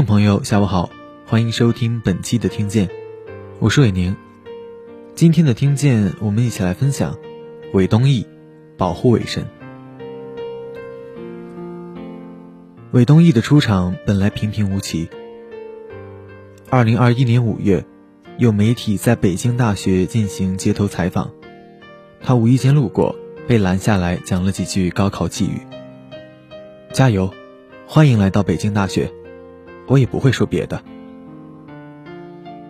众朋友，下午好，欢迎收听本期的听见，我是伟宁。今天的听见，我们一起来分享韦东奕保护韦神。韦东奕的出场本来平平无奇。二零二一年五月，有媒体在北京大学进行街头采访，他无意间路过，被拦下来讲了几句高考寄语：“加油，欢迎来到北京大学。”我也不会说别的。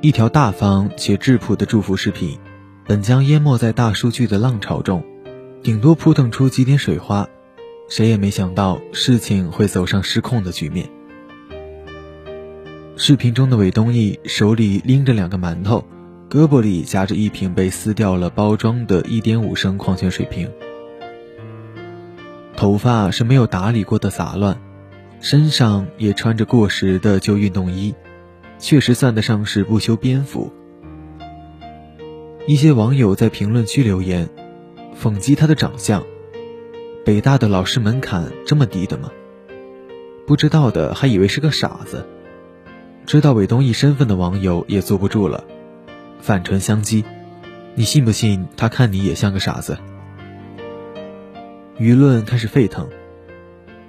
一条大方且质朴的祝福视频，本将淹没在大数据的浪潮中，顶多扑腾出几点水花。谁也没想到事情会走上失控的局面。视频中的韦东奕手里拎着两个馒头，胳膊里夹着一瓶被撕掉了包装的1.5升矿泉水瓶，头发是没有打理过的杂乱，身上也穿着过时的旧运动衣，确实算得上是不修边幅。一些网友在评论区留言，讽击他的长相。北大的老师门槛这么低的吗？不知道的还以为是个傻子，知道韦东奕身份的网友也坐不住了，反唇相讥：“你信不信他看你也像个傻子？”舆论开始沸腾，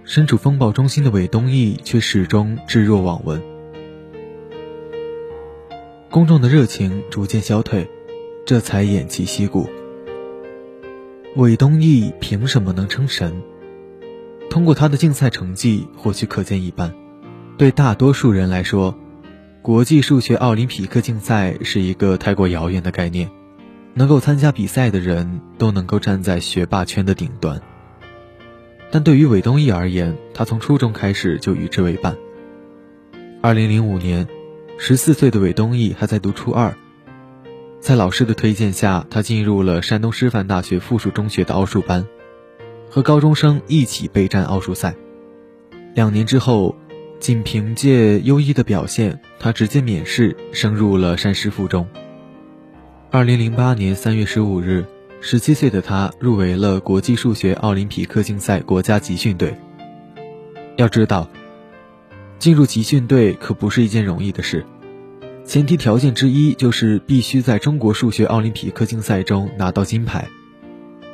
身处风暴中心的韦东奕却始终置若罔闻。公众的热情逐渐消退，这才偃旗息鼓。韦东奕凭什么能称神？通过他的竞赛成绩，或许可见一斑。对大多数人来说，国际数学奥林匹克竞赛是一个太过遥远的概念。能够参加比赛的人都能够站在学霸圈的顶端。但对于韦东奕而言，他从初中开始就与之为伴。二零零五年，十四岁的韦东奕还在读初二。在老师的推荐下，他进入了山东师范大学附属中学的奥数班，和高中生一起备战奥数赛。两年之后，仅凭借优异的表现，他直接免试升入了山师附中。二零零八年三月十五日，十七岁的他入围了国际数学奥林匹克竞赛国家集训队。要知道，进入集训队可不是一件容易的事。前提条件之一就是必须在中国数学奥林匹克竞赛中拿到金牌。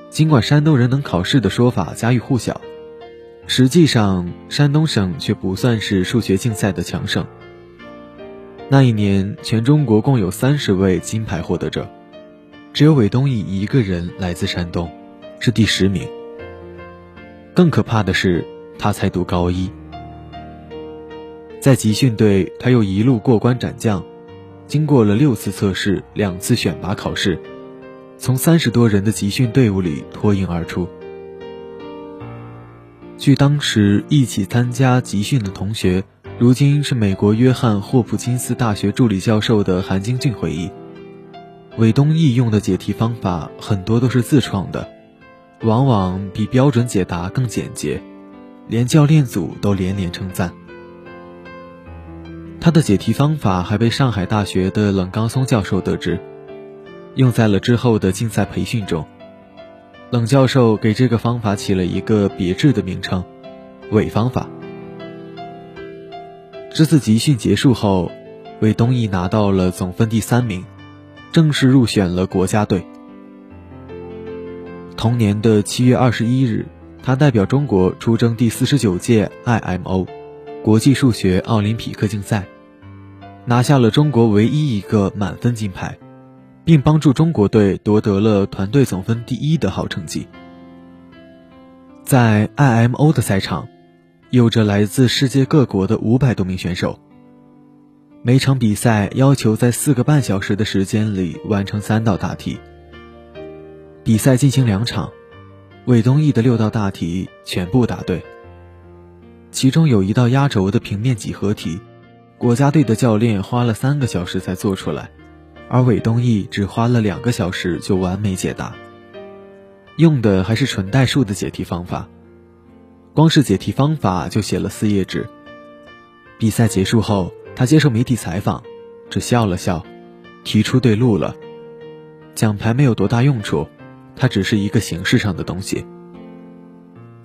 尽管山东人能考试的说法家喻户晓，实际上山东省却不算是数学竞赛的强省。那一年，全中国共有三十位金牌获得者，只有韦东奕一个人来自山东，是第十名。更可怕的是，他才读高一，在集训队，他又一路过关斩将。经过了六次测试、两次选拔考试，从三十多人的集训队伍里脱颖而出。据当时一起参加集训的同学，如今是美国约翰霍普金斯大学助理教授的韩京俊回忆，韦东奕用的解题方法很多都是自创的，往往比标准解答更简洁，连教练组都连连称赞。他的解题方法还被上海大学的冷刚松教授得知，用在了之后的竞赛培训中。冷教授给这个方法起了一个别致的名称——伪方法。这次集训结束后，韦东奕拿到了总分第三名，正式入选了国家队。同年的七月二十一日，他代表中国出征第四十九届 IMO。国际数学奥林匹克竞赛，拿下了中国唯一一个满分金牌，并帮助中国队夺得了团队总分第一的好成绩。在 IMO 的赛场，有着来自世界各国的五百多名选手。每场比赛要求在四个半小时的时间里完成三道大题。比赛进行两场，韦东奕的六道大题全部答对。其中有一道压轴的平面几何题，国家队的教练花了三个小时才做出来，而韦东奕只花了两个小时就完美解答。用的还是纯代数的解题方法，光是解题方法就写了四页纸。比赛结束后，他接受媒体采访，只笑了笑，提出对路了。奖牌没有多大用处，它只是一个形式上的东西。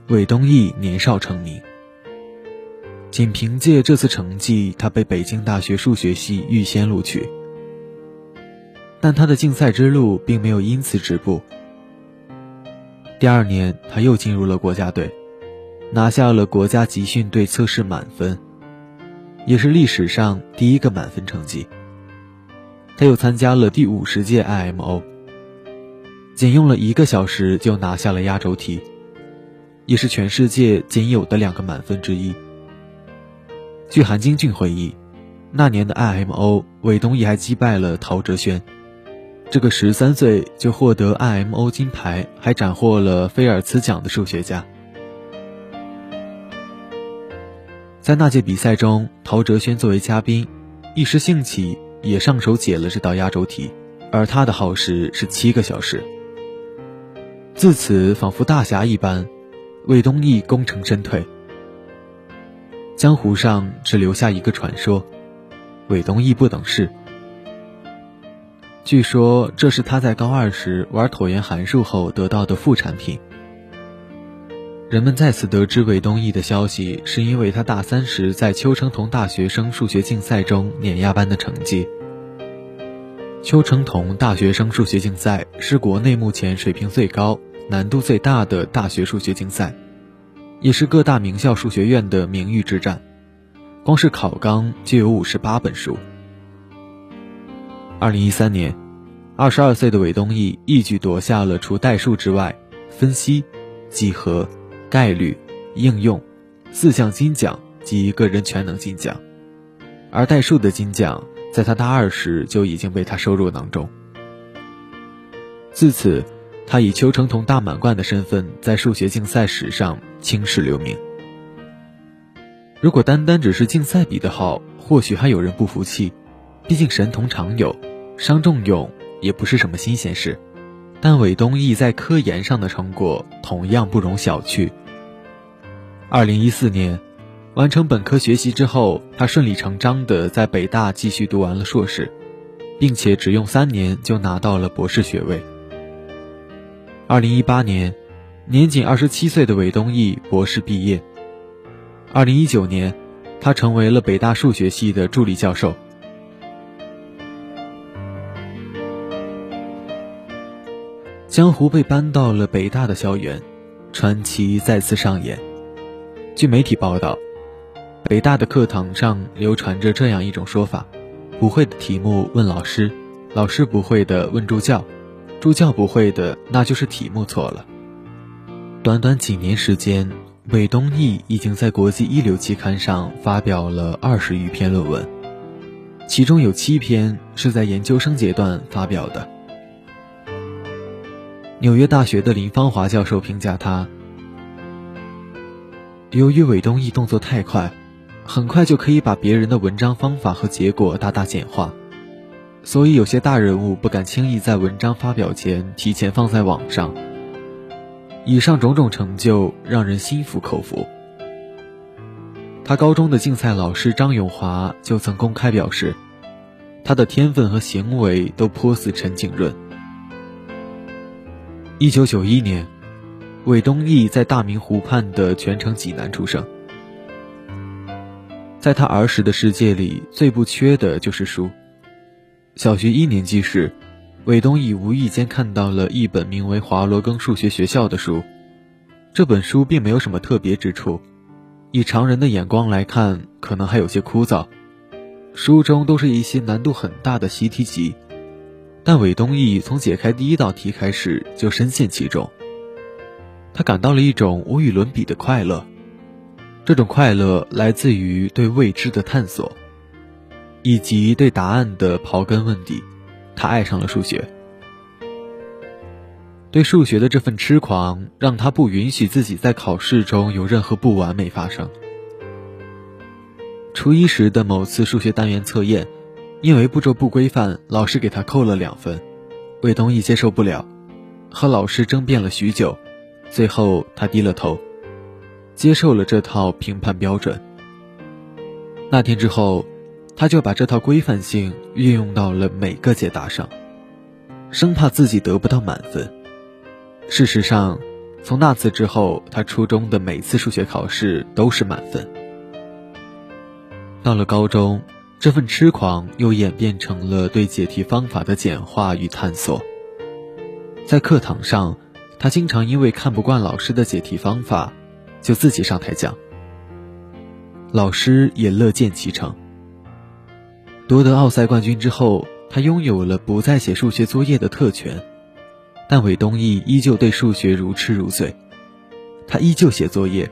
韦东奕年少成名。仅凭借这次成绩，他被北京大学数学系预先录取。但他的竞赛之路并没有因此止步。第二年，他又进入了国家队，拿下了国家集训队测试满分，也是历史上第一个满分成绩。他又参加了第五十届 IMO，仅用了一个小时就拿下了压轴题，也是全世界仅有的两个满分之一。据韩京俊回忆，那年的 IMO，韦东奕还击败了陶哲轩，这个十三岁就获得 IMO 金牌，还斩获了菲尔茨奖的数学家。在那届比赛中，陶哲轩作为嘉宾，一时兴起也上手解了这道压轴题，而他的耗时是七个小时。自此，仿佛大侠一般，韦东奕功成身退。江湖上只留下一个传说：韦东奕不等式。据说这是他在高二时玩椭圆函数后得到的副产品。人们再次得知韦东奕的消息，是因为他大三时在邱成桐大学生数学竞赛中碾压班的成绩。邱成桐大学生数学竞赛是国内目前水平最高、难度最大的大学数学竞赛。也是各大名校数学院的名誉之战，光是考纲就有五十八本书。二零一三年，二十二岁的韦东奕一举夺下了除代数之外，分析、几何、概率、应用四项金奖及个人全能金奖，而代数的金奖在他大二时就已经被他收入囊中。自此。他以邱成桐大满贯的身份在数学竞赛史上青史留名。如果单单只是竞赛比得好，或许还有人不服气，毕竟神童常有，伤仲永也不是什么新鲜事。但韦东奕在科研上的成果同样不容小觑。二零一四年，完成本科学习之后，他顺理成章地在北大继续读完了硕士，并且只用三年就拿到了博士学位。二零一八年，年仅二十七岁的韦东奕博士毕业。二零一九年，他成为了北大数学系的助理教授。江湖被搬到了北大的校园，传奇再次上演。据媒体报道，北大的课堂上流传着这样一种说法：不会的题目问老师，老师不会的问助教。助教不会的，那就是题目错了。短短几年时间，韦东奕已经在国际一流期刊上发表了二十余篇论文，其中有七篇是在研究生阶段发表的。纽约大学的林芳华教授评价他：由于韦东奕动作太快，很快就可以把别人的文章方法和结果大大简化。所以，有些大人物不敢轻易在文章发表前提前放在网上。以上种种成就让人心服口服。他高中的竞赛老师张永华就曾公开表示，他的天分和行为都颇似陈景润。一九九一年，韦东奕在大明湖畔的泉城济南出生。在他儿时的世界里，最不缺的就是书。小学一年级时，韦东奕无意间看到了一本名为《华罗庚数学学校》的书。这本书并没有什么特别之处，以常人的眼光来看，可能还有些枯燥。书中都是一些难度很大的习题集，但韦东奕从解开第一道题开始就深陷其中。他感到了一种无与伦比的快乐，这种快乐来自于对未知的探索。以及对答案的刨根问底，他爱上了数学。对数学的这份痴狂，让他不允许自己在考试中有任何不完美发生。初一时的某次数学单元测验，因为步骤不规范，老师给他扣了两分。魏东奕接受不了，和老师争辩了许久，最后他低了头，接受了这套评判标准。那天之后。他就把这套规范性运用到了每个解答上，生怕自己得不到满分。事实上，从那次之后，他初中的每次数学考试都是满分。到了高中，这份痴狂又演变成了对解题方法的简化与探索。在课堂上，他经常因为看不惯老师的解题方法，就自己上台讲。老师也乐见其成。夺得奥赛冠军之后，他拥有了不再写数学作业的特权，但韦东奕依旧对数学如痴如醉。他依旧写作业。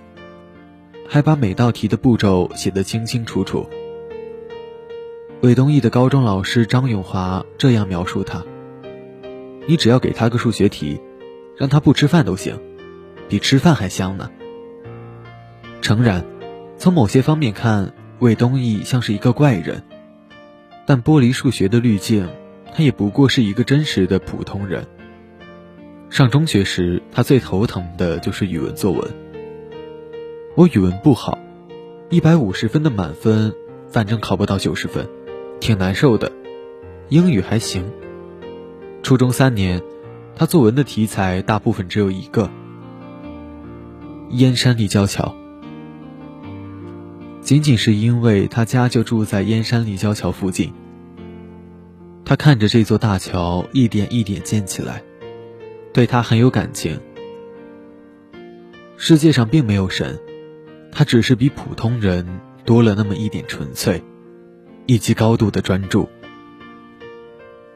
还把每道题的步骤写得清清楚楚。韦东奕的高中老师张永华这样描述他：“你只要给他个数学题，让他不吃饭都行，比吃饭还香呢。”诚然，从某些方面看，魏东奕像是一个怪人，但剥离数学的滤镜，他也不过是一个真实的普通人。上中学时，他最头疼的就是语文作文。我语文不好，一百五十分的满分，反正考不到九十分，挺难受的。英语还行。初中三年，他作文的题材大部分只有一个：燕山立交桥。仅仅是因为他家就住在燕山立交桥附近，他看着这座大桥一点一点建起来，对他很有感情。世界上并没有神。他只是比普通人多了那么一点纯粹，以及高度的专注。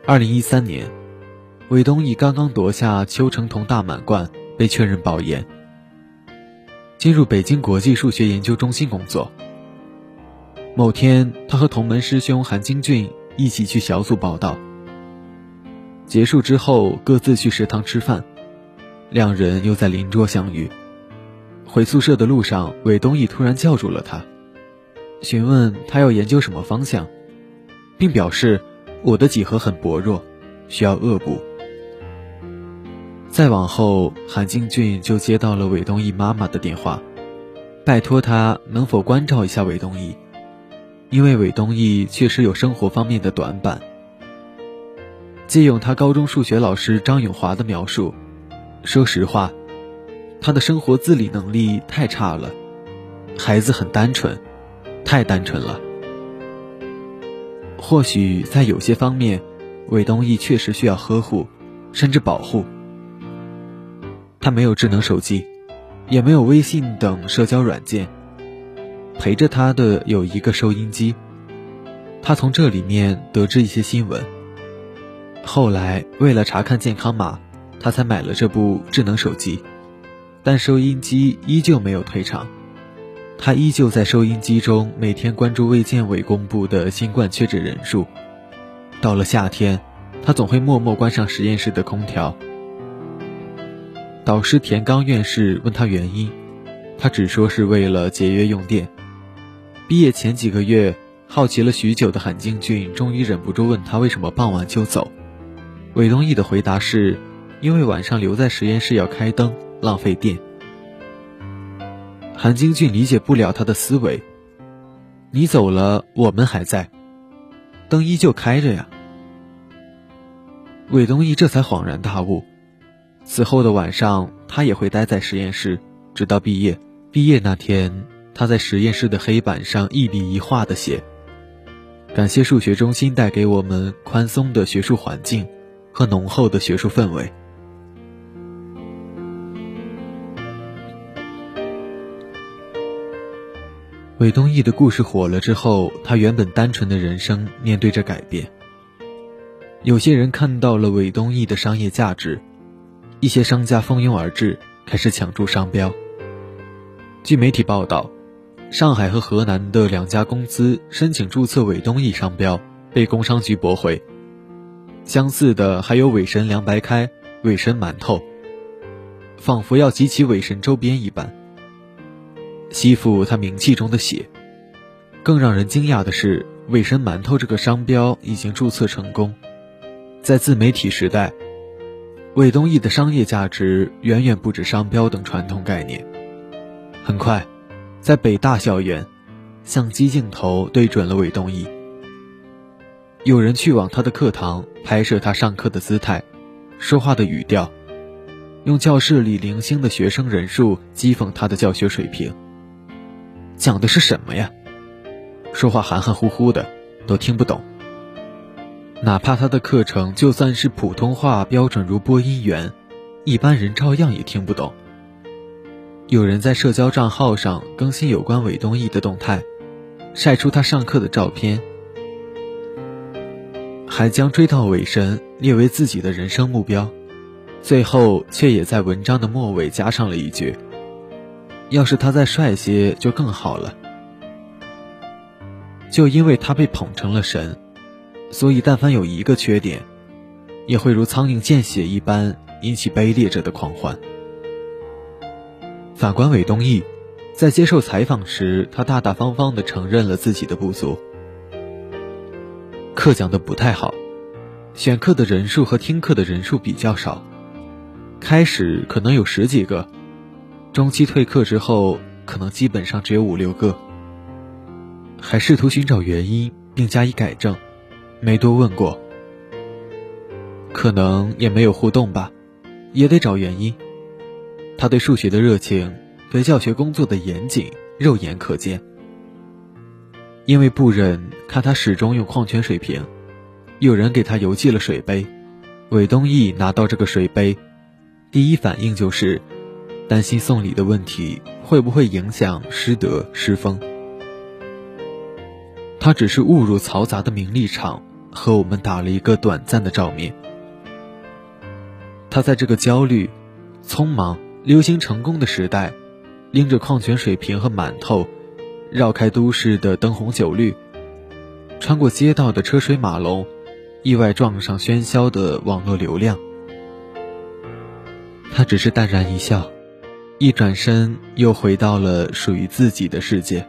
二零一三年，韦东奕刚刚夺下邱成桐大满贯，被确认保研，进入北京国际数学研究中心工作。某天，他和同门师兄韩京俊一起去小组报道。结束之后，各自去食堂吃饭，两人又在邻桌相遇。回宿舍的路上，韦东奕突然叫住了他，询问他要研究什么方向，并表示我的几何很薄弱，需要恶补。再往后，韩京俊就接到了韦东奕妈妈的电话，拜托他能否关照一下韦东奕，因为韦东奕确实有生活方面的短板。借用他高中数学老师张永华的描述，说实话。他的生活自理能力太差了，孩子很单纯，太单纯了。或许在有些方面，韦东奕确实需要呵护，甚至保护。他没有智能手机，也没有微信等社交软件，陪着他的有一个收音机，他从这里面得知一些新闻。后来为了查看健康码，他才买了这部智能手机。但收音机依旧没有退场，他依旧在收音机中每天关注卫健委公布的新冠确诊人数。到了夏天，他总会默默关上实验室的空调。导师田刚院士问他原因，他只说是为了节约用电。毕业前几个月，好奇了许久的韩京俊终于忍不住问他为什么傍晚就走。韦东奕的回答是，因为晚上留在实验室要开灯。浪费电，韩京俊理解不了他的思维。你走了，我们还在，灯依旧开着呀。韦东奕这才恍然大悟。此后的晚上，他也会待在实验室，直到毕业。毕业那天，他在实验室的黑板上一笔一画的写：“感谢数学中心带给我们宽松的学术环境和浓厚的学术氛围。”韦东奕的故事火了之后，他原本单纯的人生面对着改变。有些人看到了韦东奕的商业价值，一些商家蜂拥而至，开始抢注商标。据媒体报道，上海和河南的两家公司申请注册伟东奕商标，被工商局驳回。相似的还有韦神凉白开、韦神馒头，仿佛要集齐韦神周边一般。吸附他名气中的血。更让人惊讶的是，伟神馒头这个商标已经注册成功。在自媒体时代，韦东奕的商业价值远远不止商标等传统概念。很快，在北大校园，相机镜头对准了韦东奕。有人去往他的课堂拍摄他上课的姿态、说话的语调，用教室里零星的学生人数讥讽他的教学水平。讲的是什么呀？说话含含糊糊的，都听不懂。哪怕他的课程就算是普通话标准如播音员，一般人照样也听不懂。有人在社交账号上更新有关韦东奕的动态，晒出他上课的照片，还将追悼韦神列为自己的人生目标，最后却也在文章的末尾加上了一句：“要是他再帅些就更好了。”就因为他被捧成了神。所以，但凡有一个缺点，也会如苍蝇见血一般引起卑劣者的狂欢。反观韦东奕，在接受采访时，他大大方方地承认了自己的不足：课讲的不太好，选课的人数和听课的人数比较少，开始可能有十几个，中期退课之后，可能基本上只有五六个，还试图寻找原因并加以改正。没多问过，可能也没有互动吧，也得找原因。他对数学的热情，对教学工作的严谨，肉眼可见。因为不忍看他始终用矿泉水瓶，有人给他邮寄了水杯，韦东奕拿到这个水杯，第一反应就是担心送礼的问题会不会影响师德师风。他只是误入嘈杂的名利场。和我们打了一个短暂的照面。他在这个焦虑、匆忙、流行成功的时代，拎着矿泉水瓶和馒头，绕开都市的灯红酒绿，穿过街道的车水马龙，意外撞上喧嚣的网络流量。他只是淡然一笑，一转身又回到了属于自己的世界。